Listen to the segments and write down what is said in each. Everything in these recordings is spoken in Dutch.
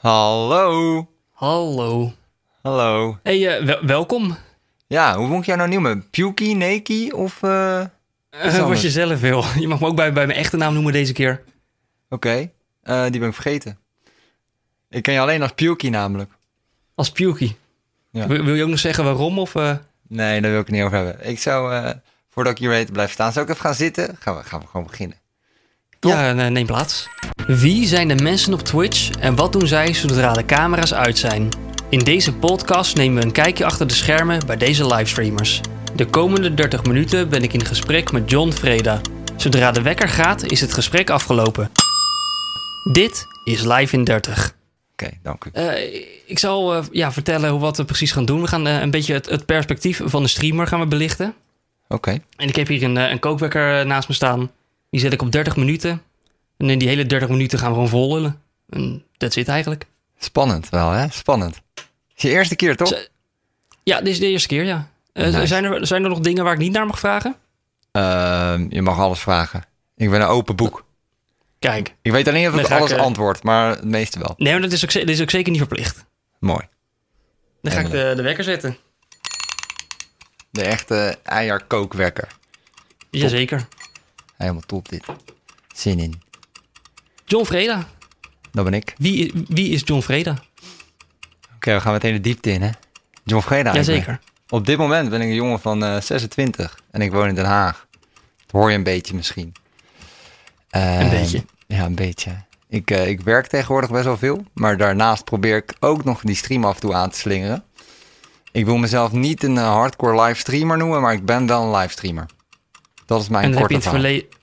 Hallo. Hallo. Hallo. Hey, eh, wel- welkom. Ja, hoe moet ik jou nou noemen? Puki, Neki of... Eh, anders. wat je zelf wil. Je mag me ook bij, bij mijn echte naam noemen deze keer. Oké, die ben ik vergeten. Ik ken je alleen als Puki namelijk. Als Puky. Ja. Wil, wil je ook nog zeggen waarom? Of, Nee, daar wil ik het niet over hebben. Ik zou, voordat ik hier weet blijf staan, zou ik even gaan zitten? Gaan we, gaan we gewoon beginnen. Ja, neem plaats. Wie zijn de mensen op Twitch en wat doen zij zodra de camera's uit zijn? In deze podcast nemen we een kijkje achter de schermen bij deze livestreamers. De komende 30 minuten ben ik in gesprek met John Vreda. Zodra de wekker gaat, is het gesprek afgelopen. Dit is Live in 30. Oké, dank u. Eh, ik zal eh, ja, vertellen hoe wat we precies gaan doen. We gaan eh, een beetje het, het perspectief van de streamer gaan we belichten. Oké, En ik heb hier een, een kookwekker naast me staan. Die zet ik op 30 minuten. En in die hele 30 minuten gaan we gewoon vol lullen. En dat zit eigenlijk. spannend wel hè, spannend. Is je eerste keer toch? Ja, dit is de eerste keer, ja. Eh, Nice. zijn, er, zijn er nog dingen waar ik niet naar mag vragen? Ehm, je mag alles vragen. Ik ben een open boek. Kijk. Ik weet alleen of ik alles antwoord, maar het meeste wel. Nee, maar dat is ook, dat is ook zeker niet verplicht. Mooi. Dan ga ik de, de wekker zetten. De echte eierkookwekker. Jazeker. Helemaal top dit. Zin in. John Vreda. Dat ben ik. Wie, wie is John Vreda? Oké, we gaan meteen de diepte in, hè? John ben. Jazeker. Op dit moment ben ik een jongen van eh, 26 en ik woon in Den Haag. Dat hoor je een beetje misschien. Eh, Een beetje. Ja, een beetje. Ik, eh, ik werk tegenwoordig best wel veel, maar daarnaast probeer ik ook nog die stream af en toe aan te slingeren. Ik wil mezelf niet een eh, hardcore live streamer noemen, maar ik ben wel een live streamer. Dat is mijn En dan heb je korte in het, verhaal. verleden,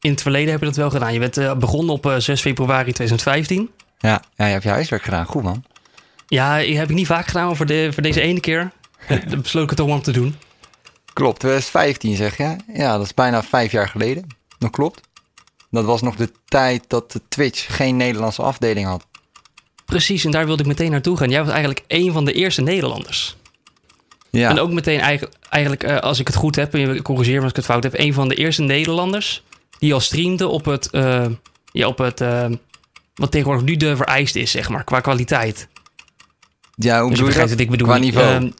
in het verleden heb je dat wel gedaan. Je bent eh, begonnen op eh, 6 februari 2015. Ja, ja, je hebt je huiswerk gedaan. Goed man. Ja, die heb ik niet vaak gedaan, maar voor, de, voor deze ene keer eh, besloot ik het om te doen. Klopt, 2015 zeg je. Ja, dat is bijna vijf jaar geleden. Dat klopt. Dat was nog de tijd dat de Twitch geen Nederlandse afdeling had. Precies, en daar wilde ik meteen naartoe gaan. Jij was eigenlijk een van de eerste Nederlanders. Ja, En ook meteen eigenlijk, eigenlijk eh, als ik het goed heb, en je corrigeer me als ik het fout heb, een van de eerste Nederlanders die al streamde op het, eh, ja, op het eh, wat tegenwoordig nu de vereist is, zeg maar, qua kwaliteit. ja hoe Dus bedoel je dat? wat ik bedoel. Qua niveau. Ehm,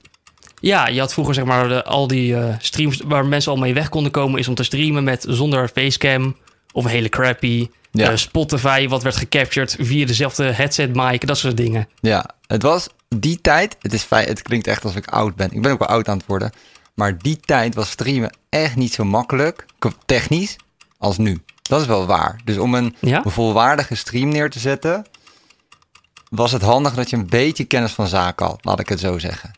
ja, je had vroeger zeg maar de- al die streams waar mensen al mee weg konden komen, is om te streamen met zonder facecam of een hele crappy. Ja. Spotify, wat werd gecaptured via dezelfde headset mic, dat soort dingen. ja, het was die tijd. Het, is fijn, het klinkt echt alsof ik oud ben. Ik ben ook wel oud aan het worden. Maar die tijd was streamen echt niet zo makkelijk, technisch, als nu. Dat is wel waar. Dus om een Ja? volwaardige stream neer te zetten, was het handig dat je een beetje kennis van zaken had, laat ik het zo zeggen.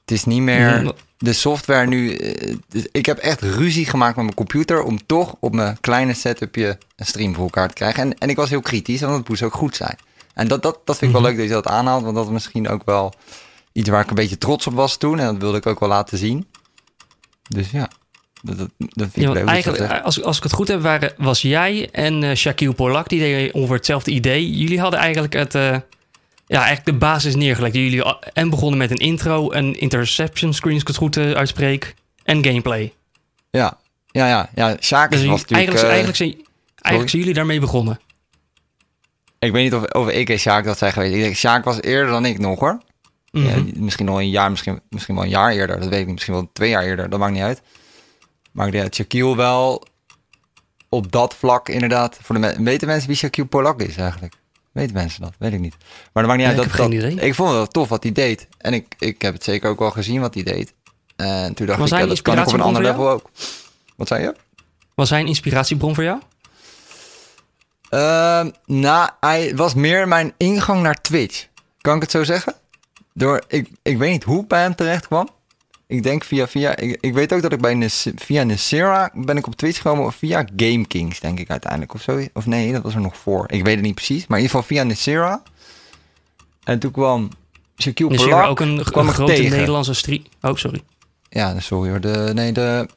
Het is niet meer de software nu. eh, dus ik heb echt ruzie gemaakt met mijn computer om toch op mijn kleine setupje een stream voor elkaar te krijgen. En, en ik was heel kritisch, want het moest ook goed zijn. En dat, dat, dat vind ik wel leuk dat je dat aanhaalt, want dat is misschien ook wel iets waar ik een beetje trots op was toen. En dat wilde ik ook wel laten zien. Dus ja, dat, dat, dat vind ik Ja, leuk. eigenlijk, als, als ik het goed heb, waren, was jij en eh Shaquille Polak, die deden ongeveer hetzelfde idee. Jullie hadden eigenlijk, het, eh, ja, eigenlijk de basis neergelegd. Jullie al- en begonnen met een intro, een interception screen, als ik het goed eh, uitspreek, en gameplay. Ja, ja, ja. ja. Sjaak Dus was natuurlijk... eigenlijk, eh, eigenlijk, zijn, eigenlijk zijn jullie daarmee begonnen. Ik weet niet of, of ik en Sjaak dat zijn geweest. Ik denk, Sjaak was eerder dan ik nog hoor. Mhm. Ja, misschien nog een jaar, misschien, misschien wel een jaar eerder. Dat weet ik niet. Misschien wel twee jaar eerder. Dat maakt niet uit. Maar ik denk dat Shaquille wel op dat vlak inderdaad... Voor de men- weten mensen wie Shaquille Polak is eigenlijk? Weten mensen dat? Weet ik niet. Maar dat maakt niet uit. ik dat, dat-. Ik vond het wel tof wat hij deed. En ik, ik heb het zeker ook wel gezien wat hij deed. En toen dacht Was ik, ja, dat kan ik op een ander level ook. Wat zei je? Was hij een inspiratiebron voor jou? Ehm, nou, hij was meer mijn ingang naar Twitch. Kan ik het zo zeggen? Door, ik, ik weet niet hoe ik bij hem terecht kwam. Ik denk via, via ik, ik weet ook dat ik bij Nes, via Nesera ben ik op Twitch gekomen. Of via Game Kings, denk ik uiteindelijk. Of zo. Of nee, dat was er nog voor. Ik weet het niet precies. Maar in ieder geval via Nesera. En toen kwam Shaquille je Polak. ook een, kwam een grote tegen. Nederlandse stream. Oh, sorry. Ja, sorry hoor. De, nee, de,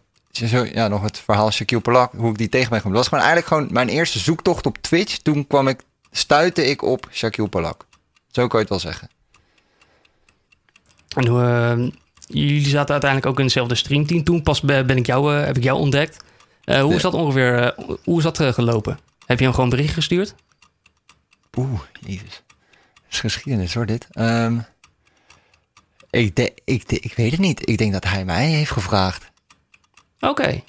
ja, nog het verhaal Shaquille Polak, hoe ik die tegen ben gekomen. Dat was gewoon eigenlijk gewoon mijn eerste zoektocht op Twitch. Toen kwam ik, stuitte ik op Shaquille Polak. Zo kan je het wel zeggen. En hoe, eh, jullie zaten uiteindelijk ook in hetzelfde streamteam. Toen pas be- ben ik jou, eh, heb ik jou ontdekt. Eh, hoe Ja. is dat ongeveer eh, hoe is dat, eh, gelopen? Heb je hem gewoon bericht gestuurd? Oeh, jezus. is geschiedenis hoor, dit. Ehm, ik, de, ik, de- ik weet het niet. Ik denk dat hij mij heeft gevraagd. Oké.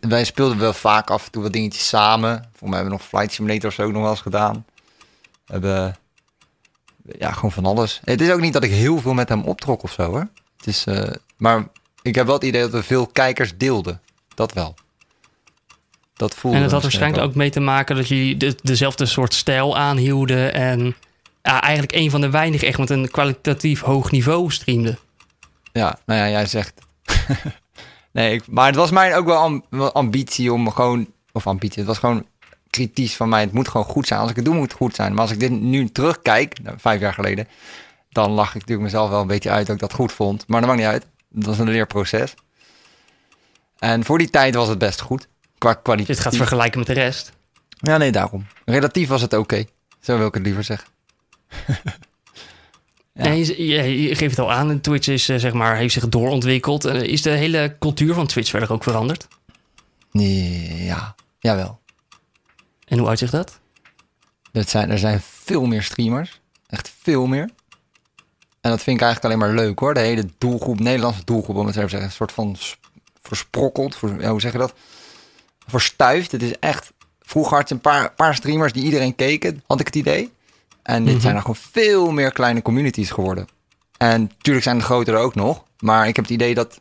Wij speelden wel vaak af en toe wat dingetjes samen. Voor mij hebben we nog Flight Simulator of zo ook nog wel eens gedaan. We hebben ja, gewoon van alles. Het is ook niet dat ik heel veel met hem optrok of zo hoor. Het is, eh, maar ik heb wel het idee dat we veel kijkers deelden. Dat wel. Dat voelde En het had waarschijnlijk ook mee te maken dat jullie de, dezelfde soort stijl aanhielden. En ja, eigenlijk een van de weinigen echt met een kwalitatief hoog niveau streamde. Ja, nou ja, jij zegt. nee, ik, maar het was mij ook wel, am- wel ambitie om gewoon. Of ambitie, het was gewoon kritisch van mij. Het moet gewoon goed zijn. Als ik het doe, moet het goed zijn. Maar als ik dit nu terugkijk, nou, vijf jaar geleden, dan lach ik natuurlijk mezelf wel een beetje uit dat ik dat goed vond. Maar dat maakt niet uit. Dat was een leerproces. En voor die tijd was het best goed. Qua kwaliteit. Dit gaat vergelijken met de rest. Ja, nee, daarom. Relatief was het oké. Zo wil ik het liever zeggen. Ja. Je, je- je geeft het al aan, Twitch is, eh, zeg maar, heeft zich doorontwikkeld. Is de hele cultuur van Twitch verder ook veranderd? Nee, ja, jawel. En hoe uitzicht dat? Dat zijn, er zijn veel meer streamers. Echt veel meer. En dat vind ik eigenlijk alleen maar leuk hoor. De hele doelgroep, Nederlandse doelgroep, om het zo te zeggen. Een soort van versprokkeld. Voor, ja, hoe zeg je dat? Verstuifd. Het is echt... Vroeger had je een paar, paar streamers die iedereen keken, had ik het idee. En dit Mhm. zijn er gewoon veel meer kleine communities geworden. En natuurlijk zijn de grotere ook nog. Maar ik heb het idee dat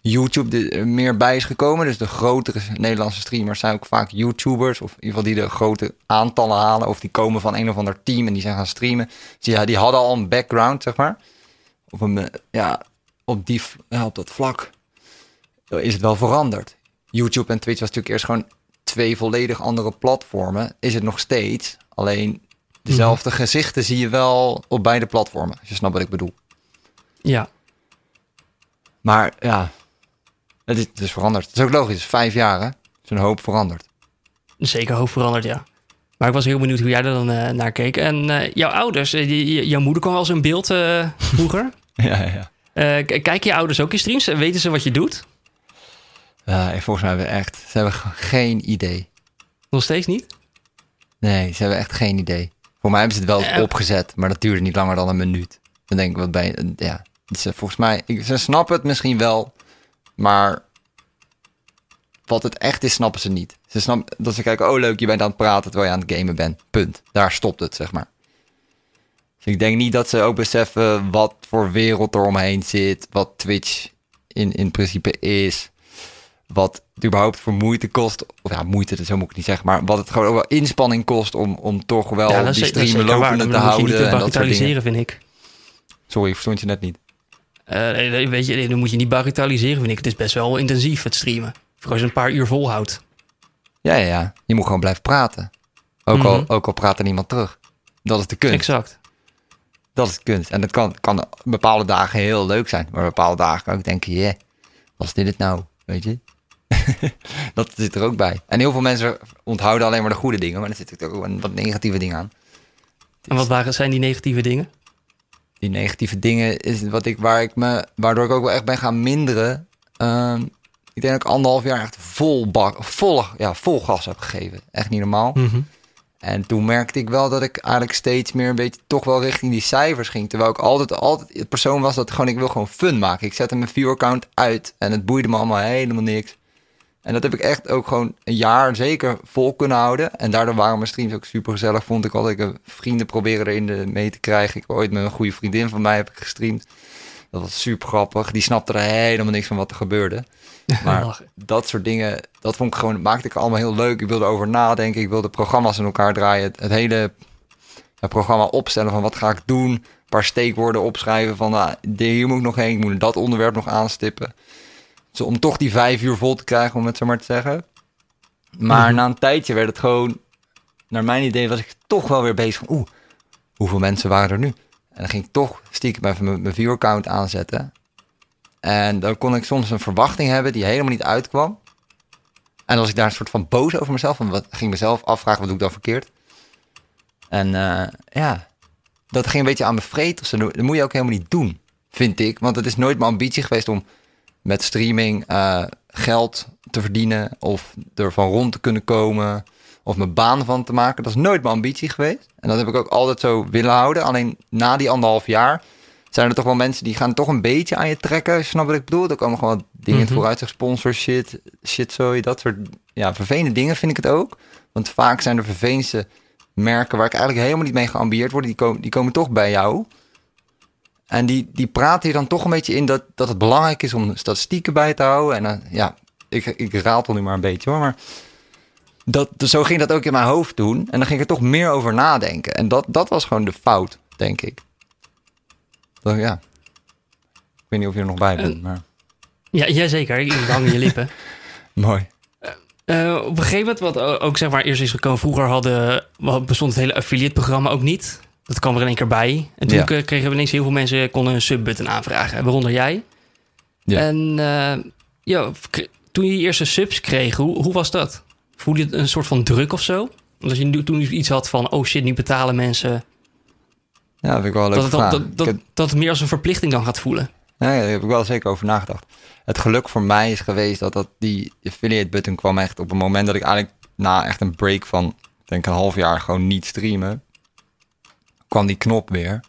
YouTube er meer bij is gekomen. Dus de grotere Nederlandse streamers zijn ook vaak YouTubers. Of in ieder geval die de grote aantallen halen. Of die komen van een of ander team en die zijn gaan streamen. Dus ja, die hadden al een background, zeg maar. Op, een, eh, ja, op, die, ja, op dat vlak is het wel veranderd. YouTube en Twitch was natuurlijk eerst gewoon twee volledig andere platformen. Is het nog steeds. Alleen dezelfde gezichten zie je wel op beide platformen. Als je snapt wat ik bedoel. Ja, Maar ja, het is, het is veranderd. Het is ook logisch. Vijf jaar, hè? Is een hoop veranderd. zeker hoog veranderd, ja. Maar ik was heel benieuwd hoe jij er dan eh, naar keek. En eh, jouw ouders, eh, die, jouw moeder kwam wel eens in beeld vroeger. Ja, ja. Kijken je ouders ook in streams? En Weten ze wat je doet? Volgens mij hebben we echt... Ze hebben ge- geen idee. Nog steeds niet? Nee, ze hebben echt geen idee. Voor mij hebben ze het wel Eh. opgezet, maar dat duurde niet langer dan een minuut. Dan denk ik, wat ben je... Ja, ze, volgens mij... ik- ze snappen het misschien wel, maar... Wat het echt is, snappen ze niet. Ze snappen dat ze kijken, oh leuk, je bent aan het praten terwijl je aan het gamen bent. Punt. Daar stopt het, zeg maar. Dus ik denk niet dat ze ook beseffen wat voor wereld er omheen zit. Wat Twitch in, in principe is. Wat het überhaupt voor moeite kost. Of ja, moeite, zo moet ik het niet zeggen. Maar wat het gewoon ook wel inspanning kost om, om toch wel ja, dat die dat waar. lopende te moet je houden. niet te en dat soort dingen. bagatelliseren, vind ik. Sorry, ik verstond je net niet. Eh, weet je, dan moet je niet bagatelliseren, vind ik. Het is best wel intensief, het streamen. Voor als je een paar uur volhoudt. Ja, ja, ja. Je moet gewoon blijven praten. Ook, al, Mhm. ook al praat er niemand terug. Dat is de kunst. Exact. Dat is de kunst. En dat kan, kan bepaalde dagen heel leuk zijn. Maar bepaalde dagen ik denken, yeah, was dit het nou? Weet je? dat zit er ook bij. En heel veel mensen onthouden alleen maar de goede dingen. Maar er zitten ook wat negatieve dingen aan. En wat waren, zijn die negatieve dingen? Die negatieve dingen is wat ik, waar ik me, waardoor ik ook wel echt ben gaan minderen. Ehm, ik denk dat ik anderhalf jaar echt vol, bak, vol, ja, vol gas heb gegeven. Echt niet normaal. Mhm. En toen merkte ik wel dat ik eigenlijk steeds meer een beetje toch wel richting die cijfers ging. Terwijl ik altijd, altijd het persoon was dat gewoon, ik wil gewoon fun maken. Ik zette mijn viewer-account uit en het boeide me allemaal helemaal niks. En dat heb ik echt ook gewoon een jaar zeker vol kunnen houden. En daardoor waren mijn streams ook super gezellig. Vond ik altijd, ik vrienden proberen erin mee te krijgen. Ik heb ooit met een goede vriendin van mij heb ik gestreamd. Dat was super grappig. Die snapte er helemaal niks van wat er gebeurde. Maar dat soort dingen, dat vond ik gewoon, maakte ik allemaal heel leuk. Ik wilde over nadenken, ik wilde programma's in elkaar draaien. Het, het hele programma opstellen van wat ga ik doen. Een paar steekwoorden opschrijven van de- hier moet ik nog heen, ik moet dat onderwerp nog aanstippen. Om toch die vijf uur vol te krijgen, om het zo maar te zeggen. Maar Mhm. na een tijdje werd het gewoon, naar mijn idee was ik toch wel weer bezig van oeh, hoeveel mensen waren er nu? En dan ging ik toch stiekem even mijn, viewer-account aanzetten. En dan kon ik soms een verwachting hebben die helemaal niet uitkwam. En was ik daar een soort van boos over mezelf. En wat ging mezelf afvragen, wat doe ik dan verkeerd? En eh, ja, dat ging een beetje aan me zo. Dat moet je ook helemaal niet doen, vind ik. Want het is nooit mijn ambitie geweest om met streaming eh, geld te verdienen. Of er van rond te kunnen komen. of mijn baan van te maken. Dat is nooit mijn ambitie geweest. En dat heb ik ook altijd zo willen houden. Alleen na die anderhalf jaar zijn er toch wel mensen die gaan toch een beetje aan je trekken. Snap wat ik bedoel? Er komen gewoon dingen Mhm. vooruit, zeg sponsor shit, shit zo, dat soort ja, vervelende dingen vind ik het ook. Want vaak zijn de vervelendste merken waar ik eigenlijk helemaal niet mee geambieerd word, die komen, die komen toch bij jou. En die, die praten je dan toch een beetje in dat, dat het belangrijk is om statistieken bij te houden. En dan, ja, ik, ik ratel nu maar een beetje hoor, maar dat, dus zo ging dat ook in mijn hoofd doen. En dan ging ik er toch meer over nadenken. En dat, dat was gewoon de fout, denk ik. Dat, ja. Ik weet niet of je er nog bij bent, maar Ja, jazeker. Ik hang in je lippen. mooi. Eh, op een gegeven moment, wat ook zeg maar eerst is gekomen, vroeger hadden, bestond het hele affiliate-programma ook niet. Dat kwam er in één keer bij. En toen Ja. kregen we ineens heel veel mensen konden een subbutton aanvragen, waaronder jij. Ja. En eh, ja, toen je je eerste subs kreeg, hoe, hoe was dat? Voelde je een soort van druk of zo? Als je toen iets had van, oh shit, nu betalen mensen. Ja, dat vind ik wel een Dat dat, het meer als een verplichting dan gaat voelen. Ja, ja, daar heb ik wel zeker over nagedacht. Het geluk voor mij is geweest dat, dat die affiliate button kwam echt op een moment dat ik eigenlijk na echt een break van, ik denk een half jaar gewoon niet streamen, kwam die knop weer.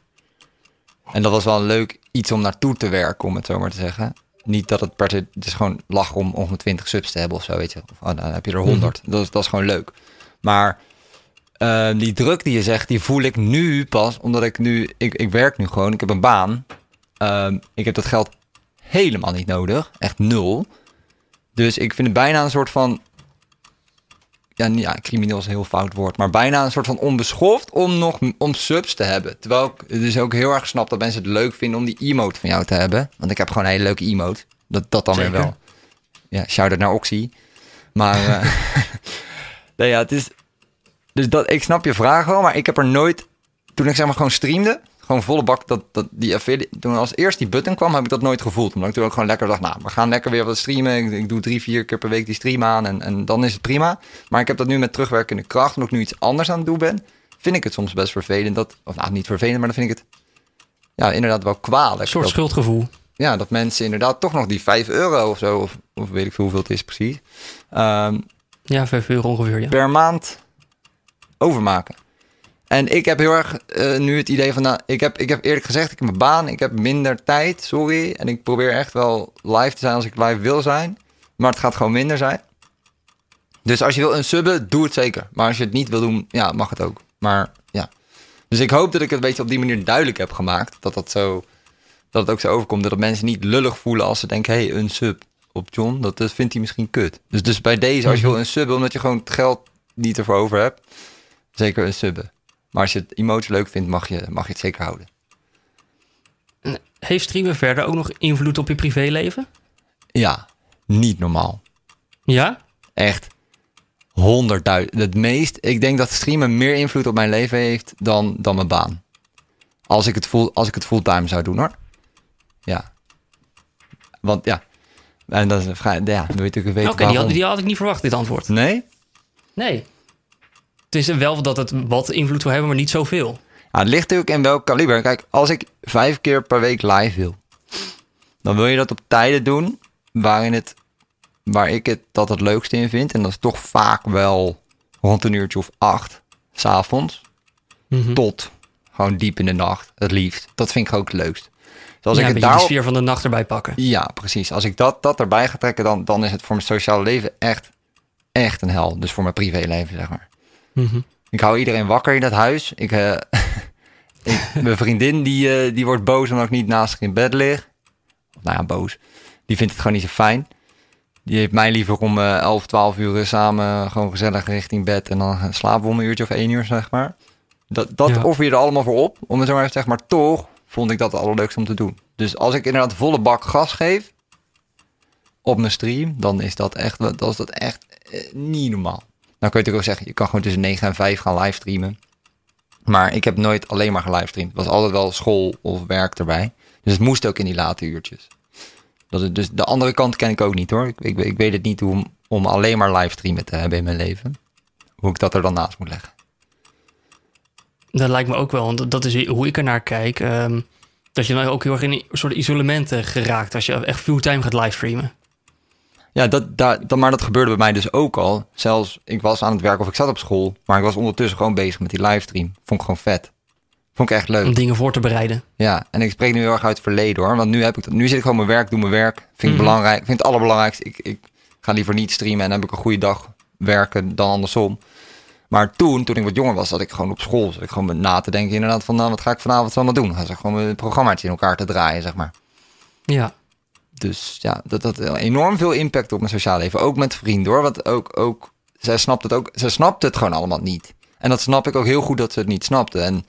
En dat was wel een leuk iets om naartoe te werken, om het zo maar te zeggen. Niet dat het per se, het is gewoon lach om ongeveer 20 subs te hebben of zo, weet je. Of, oh, dan heb je er 100. dat, is, dat is gewoon leuk. Maar eh, die druk die je zegt, die voel ik nu pas, omdat ik nu, ik, ik werk nu gewoon, ik heb een baan. Ehm, ik heb dat geld helemaal niet nodig. Echt nul. Dus ik vind het bijna een soort van. Ja, ja, crimineel is een heel fout woord. Maar bijna een soort van onbeschoft om nog om subs te hebben. Terwijl ik dus ook heel erg snap dat mensen het leuk vinden om die emote van jou te hebben. Want ik heb gewoon een hele leuke emote. Dat, dat dan Zeker. weer wel. Ja, shout-out naar Oxy. Maar eh, nee, ja, het is... Dus dat, ik snap je vraag wel, maar ik heb er nooit... Toen ik zeg maar gewoon streamde, gewoon volle bak, dat, dat die affiliate... Toen als eerst die button kwam, heb ik dat nooit gevoeld. Omdat ik toen ook gewoon lekker dacht, nou, we gaan lekker weer wat streamen. Ik, ik doe drie, vier keer per week die stream aan en, en dan is het prima. Maar ik heb dat nu met terugwerkende kracht, omdat ik nu iets anders aan het doen ben, vind ik het soms best vervelend. Dat, of nou, niet vervelend, maar dan vind ik het ja, inderdaad wel kwalijk. Een soort dat, schuldgevoel. ja, dat mensen inderdaad toch nog die 5 euro of zo, of, of weet ik veel hoeveel het is precies, ehm, Ja, 5 euro ongeveer, ja. per maand overmaken. En ik heb heel erg eh, nu het idee van, nou, ik heb, ik heb eerlijk gezegd, ik heb een baan, ik heb minder tijd, sorry. En ik probeer echt wel live te zijn als ik live wil zijn. Maar het gaat gewoon minder zijn. Dus als je wil een subben, doe het zeker. Maar als je het niet wil doen, ja, mag het ook. Maar ja. Dus ik hoop dat ik het een beetje op die manier duidelijk heb gemaakt. Dat dat zo, dat het ook zo overkomt. Dat mensen niet lullig voelen als ze denken, hé, hey, een sub op John. Dat, dat vindt hij misschien kut. Dus, dus bij deze, als je wil een subben, omdat je gewoon het geld niet ervoor over hebt, zeker een subben. Maar als je het emotie leuk vindt, mag je, mag je het zeker houden. Heeft streamen verder ook nog invloed op je privéleven? Ja, niet normaal. Ja? Echt honderdduizend. Het meest, ik denk dat streamen meer invloed op mijn leven heeft dan, dan mijn baan. Als ik het, full, als ik het fulltime zou doen hoor. Ja. Want ja. En dat is een vrij, ja, weet ik weten Oké, die, had, waarom. die had ik niet verwacht, dit antwoord. Nee? Nee. Het is wel dat het wat invloed wil hebben, maar niet zoveel. Ja, het ligt natuurlijk in welk kaliber. Kijk, als ik vijf keer per week live wil, dan wil je dat op tijden doen waarin het, waar ik het dat het leukste in vind. En dat is toch vaak wel rond een uurtje of acht, s'avonds, Mhm. tot gewoon diep in de nacht, het liefst. Dat vind ik ook het leukst. Dus als ja, ik het de sfeer van de nacht erbij pakken. Ja, precies. Als ik dat, dat erbij ga trekken, dan, dan is het voor mijn sociale leven echt, echt een hel. Dus voor mijn privéleven, zeg maar. Mhm. Ik hou iedereen wakker in dat huis. Ik, eh, ik, mijn vriendin die, eh, die wordt boos omdat ik niet naast haar in bed lig. Nou ja, boos. Die vindt het gewoon niet zo fijn. Die heeft mij liever om eh 11, 12 uur samen gewoon gezellig richting bed. En dan slapen we om een uurtje of één uur, zeg maar. Dat, dat Ja. offer je er allemaal voor op, om het zo maar even te zeggen. Maar toch vond ik dat het allerleukste om te doen. Dus als ik inderdaad volle bak gas geef op mijn stream, dan is dat echt, dan is dat echt eh, niet normaal. Nou kun je natuurlijk ook zeggen, je kan gewoon tussen 9 en 5 gaan livestreamen. Maar ik heb nooit alleen maar gelivestreamd. Het was altijd wel school of werk erbij. Dus het moest ook in die late uurtjes. Dat het, dus de andere kant ken ik ook niet hoor. Ik, ik, weet het niet om, om alleen maar livestreamen te hebben in mijn leven. Hoe ik dat er dan naast moet leggen. Dat lijkt me ook wel, want dat is hoe ik er naar kijk. ehm, dat je dan ook heel erg in een soort isolement geraakt als je echt fulltime gaat livestreamen. Ja, dat, dat, dat, maar dat gebeurde bij mij dus ook al. Zelfs, ik was aan het werk of ik zat op school, maar ik was ondertussen gewoon bezig met die livestream. Vond ik gewoon vet. Vond ik echt leuk. Om dingen voor te bereiden. Ja, en ik spreek nu heel erg uit het verleden hoor. Want nu, heb ik, dat- nu zit ik gewoon mijn werk, doe mijn werk. Vind ik Mhm. belangrijk. Vind het allerbelangrijkste. Ik, ik ga liever niet streamen en dan heb ik een goede dag werken dan andersom. Maar toen, toen ik wat jonger was, zat ik gewoon op school. Zat ik gewoon met na te denken inderdaad van, nou, wat ga ik vanavond allemaal doen? Ga ik gewoon een programmaatje in elkaar te draaien, zeg maar. Ja. Dus ja, dat had enorm veel impact op mijn sociaal leven. Ook met vrienden hoor. Want ook, ook zij snapt het ook. Zij snapt het gewoon allemaal niet. En dat snap ik ook heel goed dat ze het niet snapte. En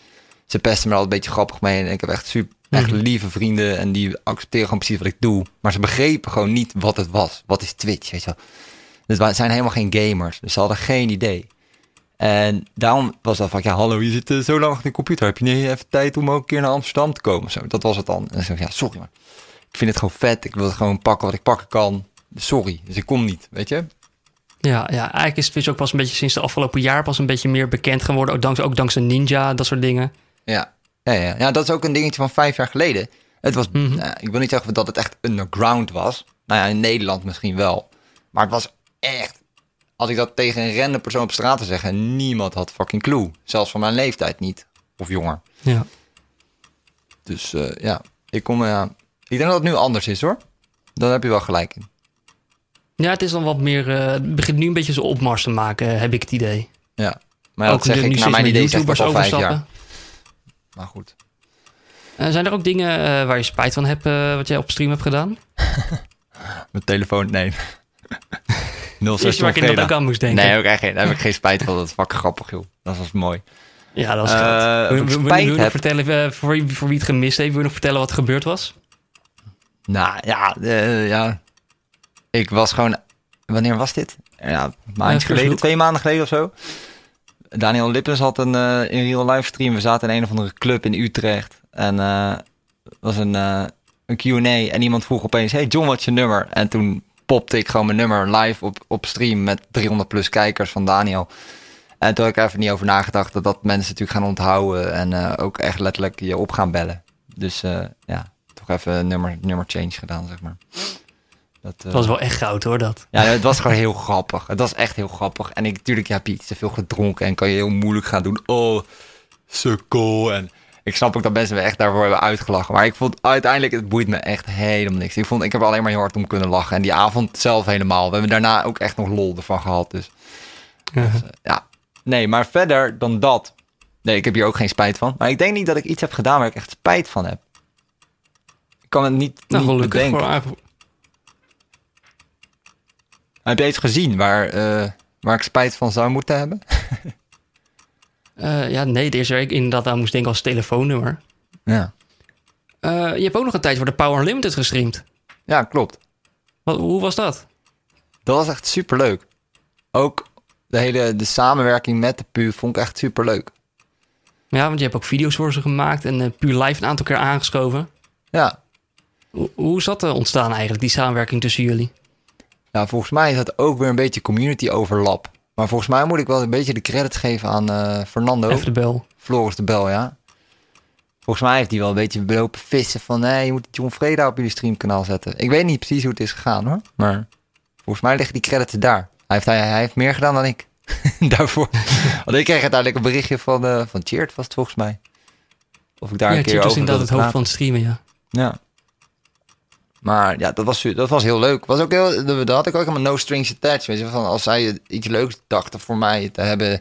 ze pesten me altijd een beetje grappig mee. En ik heb echt super, echt Mhm. lieve vrienden. En die accepteren gewoon precies wat ik doe. Maar ze begrepen gewoon niet wat het was. Wat is Twitch, weet je wel. Dus wij zijn helemaal geen gamers. Dus ze hadden geen idee. En daarom was dat van, ja, hallo, je zit eh, zo lang achter de computer. Heb je niet even tijd om ook een keer naar Amsterdam te komen? Zo, dat was het dan. En ze zei, ja, sorry maar. Ik vind het gewoon vet. Ik wil het gewoon pakken wat ik pakken kan. Sorry, dus ik kom niet, weet je? Ja, ja, eigenlijk is Twitch ook pas een beetje sinds de afgelopen jaar pas een beetje meer bekend geworden. Ook dankzij, ook dankzij Ninja, dat soort dingen. Ja. Ja, ja. ja, dat is ook een dingetje van vijf jaar geleden. Het was, Mhm. nou, ik wil niet zeggen dat het echt underground was. Nou ja, in Nederland misschien wel. Maar het was echt, als ik dat tegen een random persoon op straat te zeggen, niemand had fucking clue. Zelfs van mijn leeftijd niet. Of jonger. Ja. Dus eh, ja, ik kom, ja. Ik denk dat het nu anders is hoor. Daar heb je wel gelijk in. Ja, het is dan wat meer. eh, het begint nu een beetje zo opmars te maken, heb ik het idee. Ja. Maar ja, dat zeg nu ik naar mijn idee zeg ik YouTubers al vijf jaar. Maar goed. Eh, zijn er ook dingen eh, waar je spijt van hebt, eh, wat jij op stream hebt gedaan? Mijn telefoon, nee. 06 Eerst waar ik inderdaad ook aan moest denken. Nee, heb ik geen, daar heb ik geen spijt van. Dat is fucking grappig, joh. Dat was mooi. Ja, dat is Eh, groot. of Wil- ik wil- wil- spijt wil je nog vertellen, eh, voor, wie, voor wie het gemist heeft, wil je nog vertellen wat er gebeurd was? Nou, ja, eh, ja. Ik was gewoon... Wanneer was dit? Ja, first geleden, twee maanden geleden of zo. Daniel Lippens had een eh, in real live stream. We zaten in een of andere club in Utrecht. En het was een, een Q&A. En iemand vroeg opeens, hey John, wat is je nummer? En toen popte ik gewoon mijn nummer live op, op stream met 300 plus kijkers van Daniel. En toen heb ik even niet over nagedacht dat dat mensen natuurlijk gaan onthouden. En ook echt letterlijk je op gaan bellen. Dus ja, even een nummer, nummer change gedaan, zeg maar. Dat, eh, Dat was wel echt goud hoor, dat. ja, het was gewoon heel grappig. Het was echt heel grappig. En ik, natuurlijk, ja, Piet, te veel gedronken en kan je heel moeilijk gaan doen. Oh, sukkel. En ik snap ook dat mensen me echt daarvoor hebben uitgelachen. Maar ik vond uiteindelijk, het boeit me echt helemaal niks. Ik, vond, ik heb er alleen maar heel hard om kunnen lachen. En die avond zelf helemaal. We hebben daarna ook echt nog lol ervan gehad. Dus ja, nee, maar verder dan dat. Nee, ik heb hier ook geen spijt van. Maar ik denk niet dat ik iets heb gedaan waar ik echt spijt van heb. Ik kan het niet, Nou, niet gelukkig. bedenken. Voor, Heb je iets gezien waar, eh, waar ik spijt van zou moeten hebben? eh, ja, nee, de eerste waar ik inderdaad aan moest denken als telefoonnummer. Ja, Eh, je hebt ook nog een tijd voor de Power Unlimited gestreamd. ja klopt. Wat, hoe was dat? Dat was echt super leuk. Ook de hele de samenwerking met de PU vond ik echt super leuk. Ja, want je hebt ook video's voor ze gemaakt en eh, puur live een aantal keer aangeschoven. Ja. Hoe, hoe is dat eh, ontstaan eigenlijk, die samenwerking tussen jullie? ja, volgens mij is dat ook weer een beetje community overlap. Maar volgens mij moet ik wel een beetje de credits geven aan eh, Fernando. Even de bel. Floris de Bel, ja. Volgens mij heeft hij wel een beetje belopen vissen van... nee, je moet John Freda op jullie streamkanaal zetten. Ik weet niet precies hoe het is gegaan, hoor. Maar volgens mij liggen die credits daar. Hij heeft, hij, hij heeft meer gedaan dan ik. Daarvoor. Want ik kreeg uiteindelijk een berichtje van, eh van Cheert, was het volgens mij. Of ik daar ja, een keer Chip was over inderdaad het hoofd van het streamen, ja. Ja. Maar ja, dat was, dat was heel leuk. Was ook heel, dat had ik ook helemaal no strings attached. Weet je, van als zij iets leuks dachten voor mij te hebben...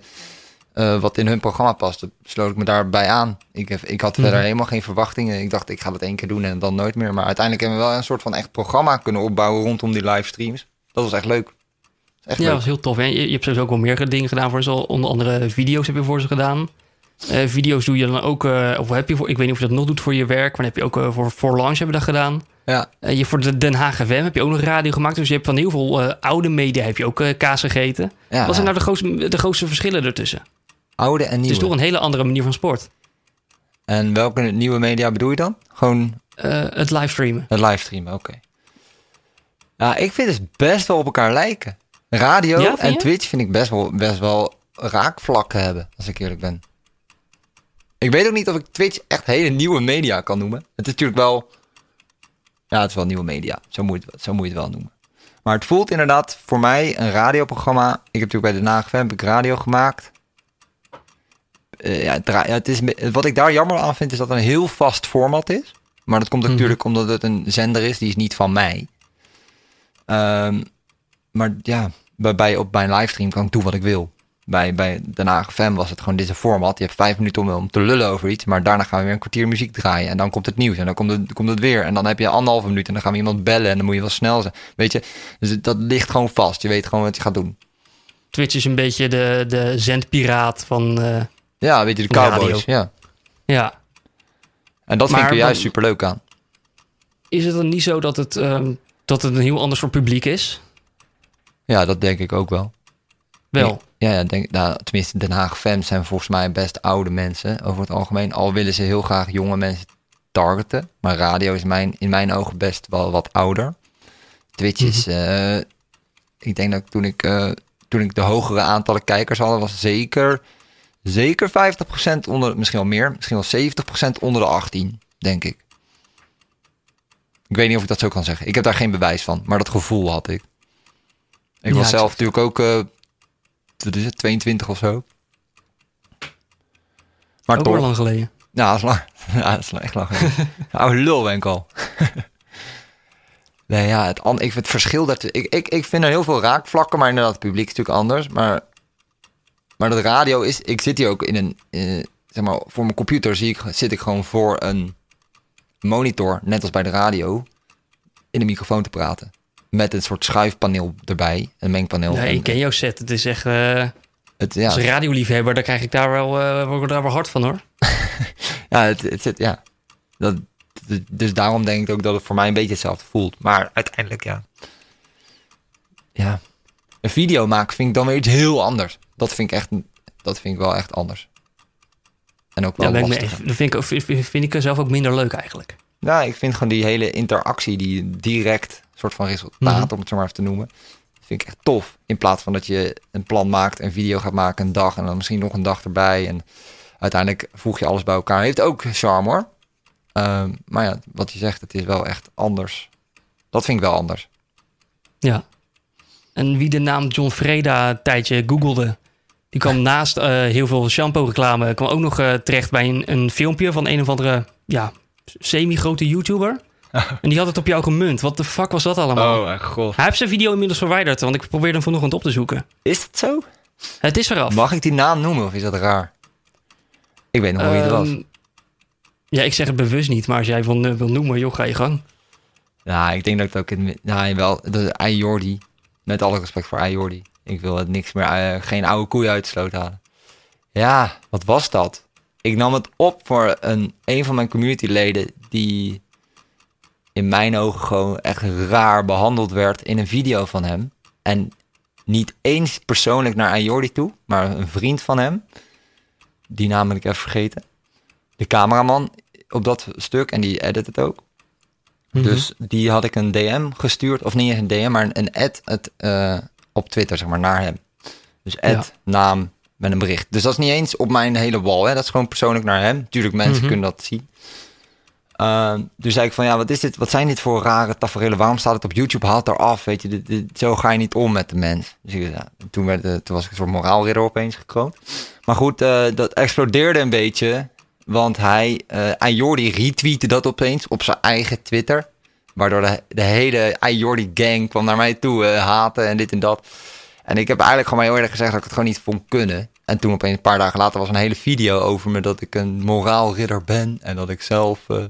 eh, wat in hun programma paste, sloot ik me daarbij aan. Ik, heb, ik had verder Mhm. helemaal geen verwachtingen. Ik dacht, ik ga dat één keer doen en dan nooit meer. Maar uiteindelijk hebben we wel een soort van echt programma kunnen opbouwen rondom die livestreams. Dat was echt leuk. Echt Ja, dat was heel tof. Hè? Je, je hebt sowieso ook wel meer dingen gedaan voor ze. Onder andere video's heb je voor ze gedaan. Eh, video's doe je dan ook, eh, of heb je voor, ik weet niet of je dat nog doet voor je werk, maar heb je ook voor, voor Launch hebben dat gedaan. Ja, Eh, je, voor de Den Haag FM heb je ook nog radio gemaakt. Dus je hebt van heel veel eh, oude media heb je ook eh, kaas gegeten. ja, Wat zijn nou de grootste, de grootste verschillen ertussen? oude en Het nieuwe. is toch een hele andere manier van sport. En welke nieuwe media bedoel je dan? Gewoon Eh, het livestreamen. Het livestreamen, oké. Ja, ik vind het best wel op elkaar lijken. Radio Ja, en je? Twitch vind ik best wel, best wel raakvlakken hebben, als ik eerlijk ben. Ik weet ook niet of ik Twitch echt hele nieuwe media kan noemen. Het is natuurlijk wel... Ja, het is wel nieuwe media. Zo moet je het, zo moet je het wel noemen. Maar het voelt inderdaad voor mij een radioprogramma. Ik heb natuurlijk bij de heb ik radio gemaakt. Eh, ja, het, dra- ja, het is, wat ik daar jammer aan vind, is dat het een heel vast format is. Maar dat komt Mhm. natuurlijk omdat het een zender is, die is niet van mij. Ehm, maar ja, bij, bij, op mijn livestream kan ik doen wat ik wil. Bij, bij de Nagevem was het gewoon deze format. Je hebt vijf minuten om, om te lullen over iets. Maar daarna gaan we weer een kwartier muziek draaien. En dan komt het nieuws. En dan komt het, komt het weer. En dan heb je anderhalve minuut. En dan gaan we iemand bellen. En dan moet je wel snel zijn. Weet je, dus dat ligt gewoon vast. Je weet gewoon wat je gaat doen. Twitch is een beetje de, de zendpiraat van... eh, Ja, weet je, de cowboys. radio. Ja. ja, En dat vind ik er juist super leuk aan. is het dan niet zo dat het, ehm, dat het een heel anders voor publiek is? Ja, dat denk ik ook wel. Wel. Ja denk, nou, tenminste, Den Haag fans zijn volgens mij best oude mensen over het algemeen. Al willen ze heel graag jonge mensen targeten. Maar radio is mijn, in mijn ogen best wel wat ouder. Twitch is, eh, ik denk dat toen ik, eh, toen ik de hogere aantallen kijkers had, was zeker, zeker 50% onder, misschien wel meer, misschien wel 70% onder de 18, denk ik. Ik weet niet of ik dat zo kan zeggen. Ik heb daar geen bewijs van, maar dat gevoel had ik. Ik Ja, was zelf natuurlijk ook, eh, is het, 22 of zo. Maar Ook toch, lang geleden. ja, dat is lang. Ja, dat is echt lang. geleden. Oude lul ben ik al. nee, ja, het, ik vind het verschil dat ik, ik, ik vind er heel veel raakvlakken, maar inderdaad, het publiek is natuurlijk anders. Maar, maar dat radio is, ik zit hier ook in een, eh, zeg maar, voor mijn computer zie ik, zit ik gewoon voor een monitor, net als bij de radio, in de microfoon te praten. Met een soort schuifpaneel erbij, een mengpaneel. Nee, En ik ken jouw set. Het is echt... eh, het, ja, Als radioliefhebber, daar krijg ik daar wel, word ik daar wel hard van hoor. Ja, het, het zit, ja. Dat, dus daarom denk ik ook dat het voor mij een beetje hetzelfde voelt. Maar uiteindelijk, ja. Ja. Een video maken vind ik dan weer iets heel anders. Dat vind ik echt, dat vind ik wel echt anders. En ook wel Ja, lastig. dat vind ik, vind, ik zelf ook minder leuk eigenlijk. Ja, ik vind gewoon die hele interactie, die direct soort van resultaat, Mhm. om het zo maar even te noemen. Vind ik echt tof. In plaats van dat je een plan maakt, een video gaat maken, een dag en dan misschien nog een dag erbij. En uiteindelijk voeg je alles bij elkaar. Heeft ook charme hoor. Ehm, maar ja, wat je zegt, het is wel echt anders. Dat vind ik wel anders. Ja. En wie de naam John Freda een tijdje googelde, die kwam naast eh, heel veel shampoo reclame, kwam ook nog eh, terecht bij een, een filmpje van een of andere, ja, semi-grote YouTuber. En die had het op jou gemunt. Wat de fuck was dat allemaal? mijn god. Hij heeft zijn video inmiddels verwijderd, want ik probeerde hem vanochtend op te zoeken. Is het zo? Het is eraf. Mag ik die naam noemen of is dat raar? Ik weet nog wel wie het was. Ehm, Ja, ik zeg het bewust niet, maar als jij wil, wil noemen, joh, ga je gang. Ja, ik denk dat ik het ook in... Ja, wel, de Jordi. Met alle respect voor Jordi. Ik wil het niks meer... eh, geen oude koeien uit de sloot halen. Ja, wat was dat? Ik nam het op voor een, een van mijn communityleden... die in mijn ogen gewoon echt raar behandeld werd... in een video van hem. En niet eens persoonlijk naar Jordi toe... maar een vriend van hem... die ik even vergeten... de cameraman op dat stuk... en die edit het ook... Mhm. Dus die had ik een DM gestuurd, of niet een DM, maar een, ad het, eh, op Twitter, zeg maar, naar hem. Dus ad, Ja. naam, met een bericht. Dus dat is niet eens op mijn hele wal, hè. dat is gewoon persoonlijk naar hem. Tuurlijk, mensen Mhm. kunnen dat zien. Ehm, dus zei ik van, ja, wat is dit? Wat zijn dit voor rare tafereelen? Waarom staat het op YouTube? Haal het eraf, weet je. Dit, zo ga je niet om met de mens. Dus toen, werd, toen was ik een soort moraalridder opeens gekroond. Maar goed, eh, dat explodeerde een beetje. Want hij, eh Jordi retweette dat opeens op zijn eigen Twitter. Waardoor de, de hele Jordi gang kwam naar mij toe, eh, haten en dit en dat. En ik heb eigenlijk gewoon maar heel erg gezegd dat ik het gewoon niet vond kunnen. En toen opeens een paar dagen later was een hele video over me dat ik een moraalridder ben. En dat ik zelf... eh,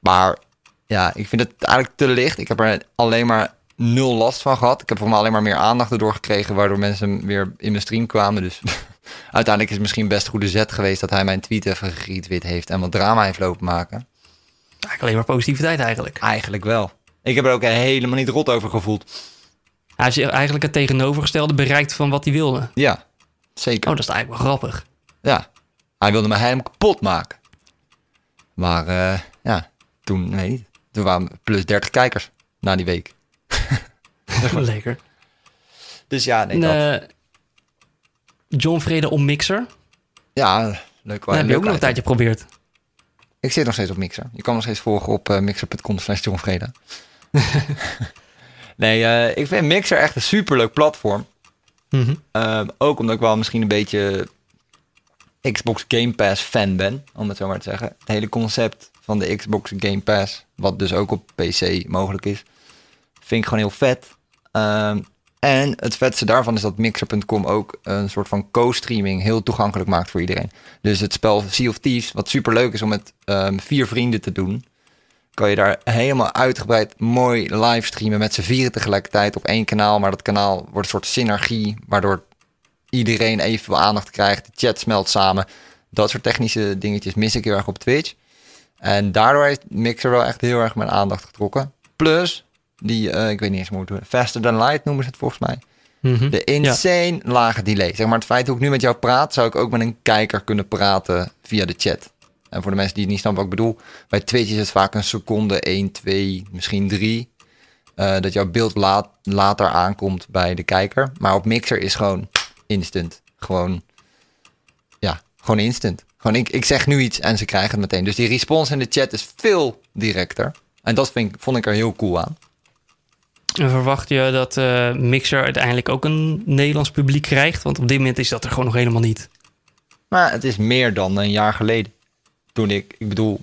maar ja, ik vind het eigenlijk te licht. Ik heb er alleen maar nul last van gehad. Ik heb voor mij alleen maar meer aandacht erdoor gekregen... waardoor mensen weer in mijn stream kwamen. Dus uiteindelijk is het misschien best goede zet geweest... dat hij mijn tweet even geretweet heeft... en wat drama heeft lopen maken. Eigenlijk alleen maar positiviteit eigenlijk. Eigenlijk wel. Ik heb er ook helemaal niet rot over gevoeld. Hij heeft eigenlijk het tegenovergestelde bereikt van wat hij wilde. Ja, zeker. Oh, dat is eigenlijk wel grappig. Ja, hij wilde me helemaal kapot maken. Maar eh, ja, toen, weet niet. Toen waren plus 30 kijkers na die week. Lekker. Dus ja, nee, dat. eh, John Vrede om Mixer. Ja, leuk. Dat heb je ook nog een tijdje geprobeerd. Ik zit nog steeds op Mixer. Je kan nog steeds volgen op eh, mixer.com slash John Vreda. Nee, ik vind Mixer echt een superleuk platform. Mhm. Ehm, ook omdat ik wel misschien een beetje Xbox Game Pass fan ben, om het zo maar te zeggen. Het hele concept van de Xbox Game Pass, wat dus ook op PC mogelijk is, vind ik gewoon heel vet. Ehm, en het vetste daarvan is dat Mixer.com ook een soort van co-streaming heel toegankelijk maakt voor iedereen. Dus het spel Sea of Thieves, wat super leuk is om met ehm, vier vrienden te doen, kan je daar helemaal uitgebreid mooi livestreamen met z'n vieren tegelijkertijd op één kanaal. Maar dat kanaal wordt een soort synergie, waardoor iedereen evenveel aandacht krijgt. De chat smelt samen. Dat soort technische dingetjes mis ik heel erg op Twitch. En daardoor heeft Mixer wel echt heel erg mijn aandacht getrokken. Plus, die, eh, ik weet niet eens hoe het doen. Faster than light noemen ze het volgens mij. Mhm. De insane lage delay. Zeg maar het feit hoe ik nu met jou praat, zou ik ook met een kijker kunnen praten via de chat. En voor de mensen die het niet snappen wat ik bedoel, bij Twitch is het vaak een seconde, 1, 2, misschien 3. eh, dat jouw beeld laat, later aankomt bij de kijker. Maar op Mixer is gewoon instant. Gewoon, ja, gewoon instant. Gewoon ik, ik zeg nu iets en ze krijgen het meteen. Dus die response in de chat is veel directer. En dat vind, ik- vond ik er heel cool aan. En verwacht je dat eh, Mixer uiteindelijk ook een Nederlands publiek krijgt? Want op dit moment is dat er gewoon nog helemaal niet. Maar het is meer dan een jaar geleden. Toen ik, ik bedoel...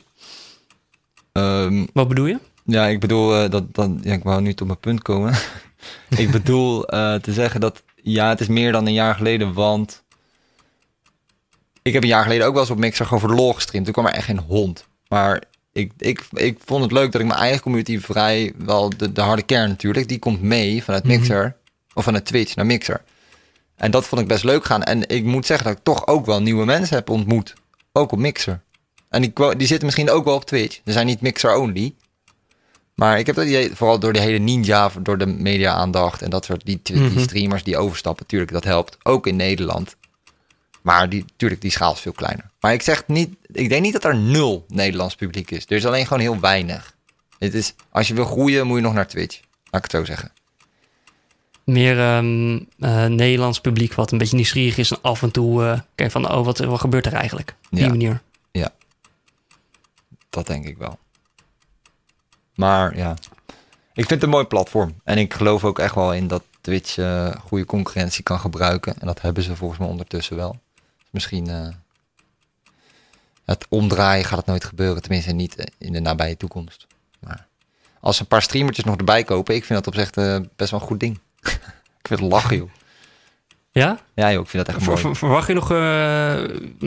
ehm, Wat bedoel je? Ja, ik bedoel eh, dat, dat ja, ik wou nu tot mijn punt komen. ik bedoel eh, te zeggen dat ja, het is meer dan een jaar geleden, want ik heb een jaar geleden ook wel eens op Mixer gewoon voor lol gestreamd. Toen kwam er echt geen hond. Maar ik, ik, ik vond het leuk dat ik mijn eigen community vrij, wel de, de harde kern natuurlijk, die komt mee vanuit Mhm. Mixer of vanuit Twitch naar Mixer. En dat vond ik best leuk gaan. En ik moet zeggen dat ik toch ook wel nieuwe mensen heb ontmoet. Ook op Mixer. En die, zitten misschien ook wel op Twitch. Ze zijn niet Mixer only. Maar ik heb dat idee, vooral door de hele ninja, door de media-aandacht en dat soort die, die Mhm. streamers die overstappen, tuurlijk, dat helpt. Ook in Nederland. Maar die, tuurlijk, die schaal is veel kleiner. Maar ik zeg niet, ik denk niet dat er nul Nederlands publiek is. Er is alleen gewoon heel weinig. Het is, als je wil groeien, moet je nog naar Twitch. Laat ik het zo zeggen. Meer ehm, eh, Nederlands publiek wat een beetje nieuwsgierig is en af en toe kijkt van, oh, wat, wat gebeurt er eigenlijk? Op die Ja. manier. Dat denk ik wel. Maar ja, ik vind het een mooi platform. En ik geloof ook echt wel in dat Twitch eh, goede concurrentie kan gebruiken. En dat hebben ze volgens mij ondertussen wel. Dus misschien eh, het omdraaien gaat het nooit gebeuren. Tenminste niet eh, in de nabije toekomst. Maar als ze een paar streamertjes nog erbij kopen, ik vind dat op zich best wel een goed ding. ik vind het lachen joh. Ja? Ja joh, ik vind dat echt mooi. ver- verwacht je nog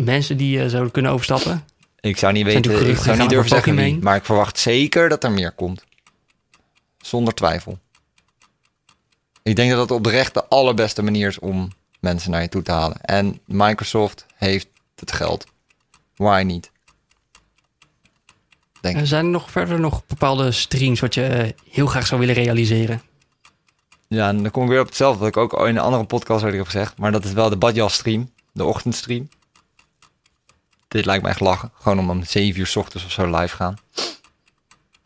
mensen die zouden kunnen overstappen? Ik zou niet Zijn weten, ik zou niet durven zeggen wie, maar ik verwacht zeker dat er meer komt. Zonder twijfel. Ik denk dat het oprecht de allerbeste manier is om mensen naar je toe te halen. En Microsoft heeft het geld. Why niet? Denk. Eh, zijn er nog verder nog bepaalde streams wat je eh, heel graag zou willen realiseren? Ja, en dan kom ik weer op hetzelfde wat ik ook in een andere podcast heb gezegd. Maar dat is wel de Badjas stream. De ochtendstream. Dit lijkt me echt lachen. Gewoon om om 7 uur 's ochtends of zo live gaan.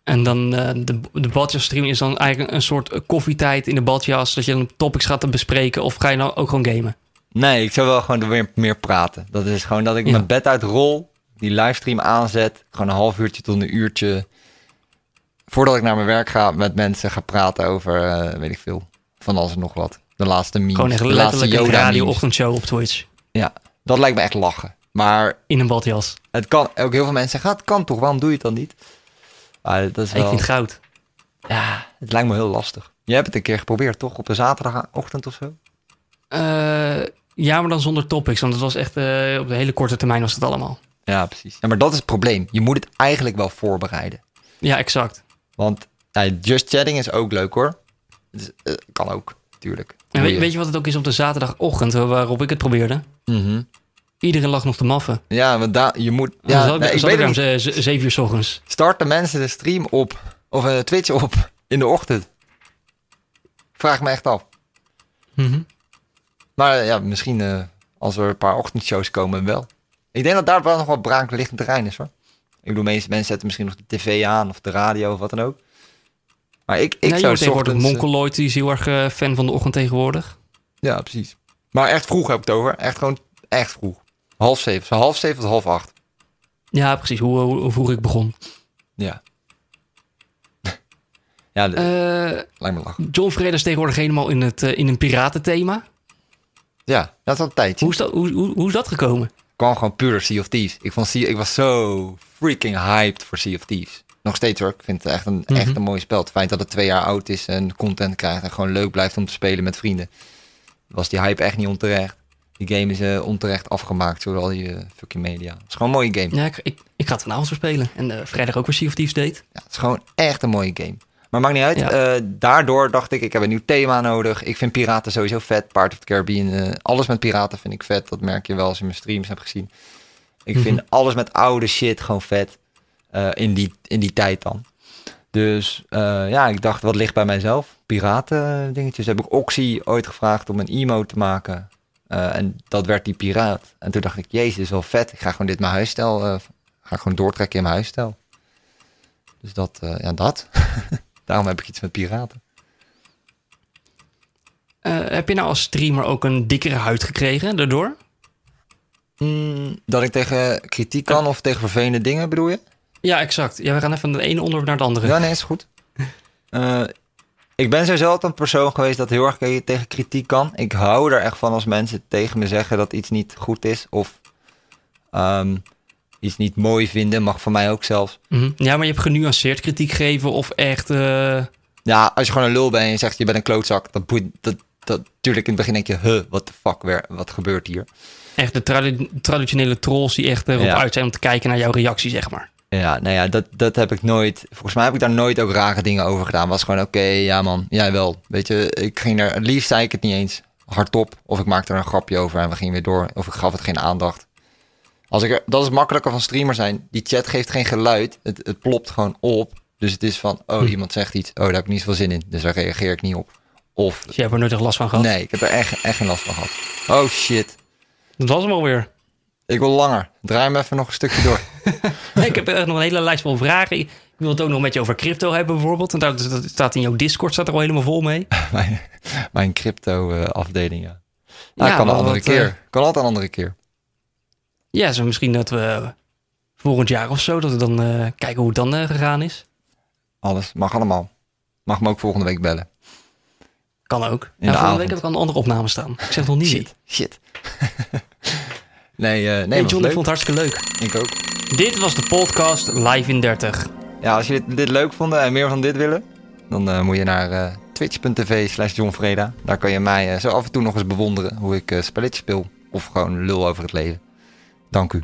En dan eh, de, de badjas stream is dan eigenlijk een soort koffietijd in de badjas, dat je dan topics gaat bespreken of ga je nou ook gewoon gamen? Nee, ik zou wel gewoon weer meer praten. Dat is gewoon dat ik Ja. mijn bed uit rol, die livestream aanzet, gewoon een half uurtje tot een uurtje. Voordat ik naar mijn werk ga, met mensen ga praten over, eh, weet ik veel, van alles en nog wat. De laatste memes. Gewoon echt de laatste Yoda radio-ochtendshow op Twitch Ja, dat lijkt me echt lachen. Maar in een badjas. het kan, ook heel veel mensen zeggen, ah, het kan toch, waarom doe je het dan niet? Maar dat is Ik wel, vind het goud. ja, het lijkt me heel lastig. Je hebt het een keer geprobeerd, toch? Op een zaterdagochtend of zo? Eh, ja, maar dan zonder topics, want het was echt eh, op de hele korte termijn was het allemaal. Ja, precies. Ja, maar dat is het probleem. Je moet het eigenlijk wel voorbereiden. Ja, exact. Want ja, just chatting is ook leuk hoor. Het is, eh, kan ook, natuurlijk. En weet, weet je wat het ook is op de zaterdagochtend waarop ik het probeerde? Mhm. Iedereen lag nog te maffen. Ja, want daar, je moet... Ja, zat ik, nee, ik zat weet het niet. zeven uur s ochtends. Starten mensen de stream op, of een Twitch op, in de ochtend? Vraag me echt af. Mhm. Maar ja, misschien eh, als er een paar ochtendshows komen wel. Ik denk dat daar wel nog wat braakliggend terrein is hoor. Ik bedoel, meeste mensen zetten misschien nog de tv aan of de radio of wat dan ook. Maar ik, ik nee, zou tegenwoordig ochtends, eh, Monkeloid, die is heel erg fan van de ochtend tegenwoordig. Ja, precies. Maar echt vroeg heb ik het over. Echt gewoon echt vroeg. Half zeven. Zo half zeven tot half acht. Ja, precies, hoe, hoe, ik begon. Ja. Ja, dat Eh, lijkt me lachen. John Freda is tegenwoordig helemaal in, het, eh, in een piratenthema. Ja, dat is al een tijdje. Hoe is dat, hoe, hoe, hoe is dat gekomen? kwam gewoon puur Sea of Thieves. Ik, vond sea, ik was zo freaking hyped voor Sea of Thieves. Nog steeds hoor. Ik vind het echt een, echt een mooi spel. Het feit dat het twee jaar oud is en content krijgt en gewoon leuk blijft om te spelen met vrienden. Was die hype echt niet onterecht. Die game is eh, onterecht afgemaakt door al die eh, fucking media. Het is gewoon een mooie game. Ja, ik, ik, ik ga het vanavond voor spelen. En eh, vrijdag ook weer Sea of Thieves deed. Ja, het is gewoon echt een mooie game. Maar maakt niet uit. Ja. Daardoor dacht ik, ik heb een nieuw thema nodig. Ik vind piraten sowieso vet. Part of the Caribbean. alles met piraten vind ik vet. Dat merk je wel als je mijn streams hebt gezien. Ik vind Mhm. alles met oude shit gewoon vet. in, die, in die tijd dan. Dus ja, ik dacht, wat ligt bij mijzelf? Piraten dingetjes. Heb ik Oxy ooit gevraagd om een emo te maken. Eh, en dat werd die piraat. En toen dacht ik, jezus, wel vet. Ik ga gewoon dit mijn huisstijl... eh, ga gewoon doortrekken in mijn huisstijl. Dus dat, eh, ja, dat. Daarom heb ik iets met piraten. Heb je nou als streamer ook een dikkere huid gekregen daardoor? Mm, dat ik tegen kritiek kan of tegen vervelende dingen bedoel je? Ja, exact. Ja, we gaan even van het ene onderwerp naar het andere. Ja, nee, is goed. Ik ben sowieso altijd een persoon geweest dat heel erg tegen kritiek kan. Ik hou er echt van als mensen tegen me zeggen dat iets niet goed is of ehm, iets niet mooi vinden. Mag van mij ook zelfs. Mhm. Ja, maar je hebt genuanceerd kritiek gegeven of echt... eh, Ja, als je gewoon een lul bent en je zegt je bent een klootzak, dat boeit. Dat, dat, tuurlijk in het begin denk je, huh, what the fuck, weer, wat gebeurt hier? echt de tradi- traditionele trolls die echt erop Ja. uit zijn om te kijken naar jouw reactie, zeg maar. Ja, nou ja, dat, dat heb ik nooit. Volgens mij heb ik daar nooit ook rare dingen over gedaan. Was gewoon oké, ja man, jij wel. Weet je, ik ging er. Het liefst zei ik het niet eens hardop. Of ik maakte er een grapje over en we gingen weer door. Of ik gaf het geen aandacht. Als ik er, dat is makkelijker van streamer zijn. Die chat geeft geen geluid. Het, het plopt gewoon op. Dus het is van, oh, Hm. iemand zegt iets. Oh, daar heb ik niet zoveel zin in. Dus daar reageer ik niet op. Of, Dus jij hebt er nooit echt last van gehad. nee, ik heb er echt, echt geen last van gehad. Oh shit. Dat was hem alweer. Ik wil langer. Draai hem even nog een stukje door. ik heb echt nog een hele lijst vol vragen. Ik wil het ook nog met je over crypto hebben bijvoorbeeld. En daar dat staat in jouw Discord staat er al helemaal vol mee. mijn, mijn crypto eh, afdeling, ja. Nou, Ja, kan een andere wat, keer. eh, kan altijd een andere keer. Ja, zo misschien dat we volgend jaar of zo, dat we dan eh, kijken hoe het dan gegaan is. Alles. Mag allemaal. Mag me ook volgende week bellen. Kan ook. de Ja, volgende avond. week heb ik al een andere opname staan. Ik zeg nog niet. Shit. Shit. nee, nee, Nee, John, leuk. ik vond het hartstikke leuk. Ik ook. Dit was de podcast Live in 30. Ja, als je dit, dit leuk vonden en meer van dit willen, dan eh, moet je naar eh, twitch.tv slash. Daar kan je mij eh, zo af en toe nog eens bewonderen hoe ik spelletjes speel. Of gewoon lul over het leven. Dank u.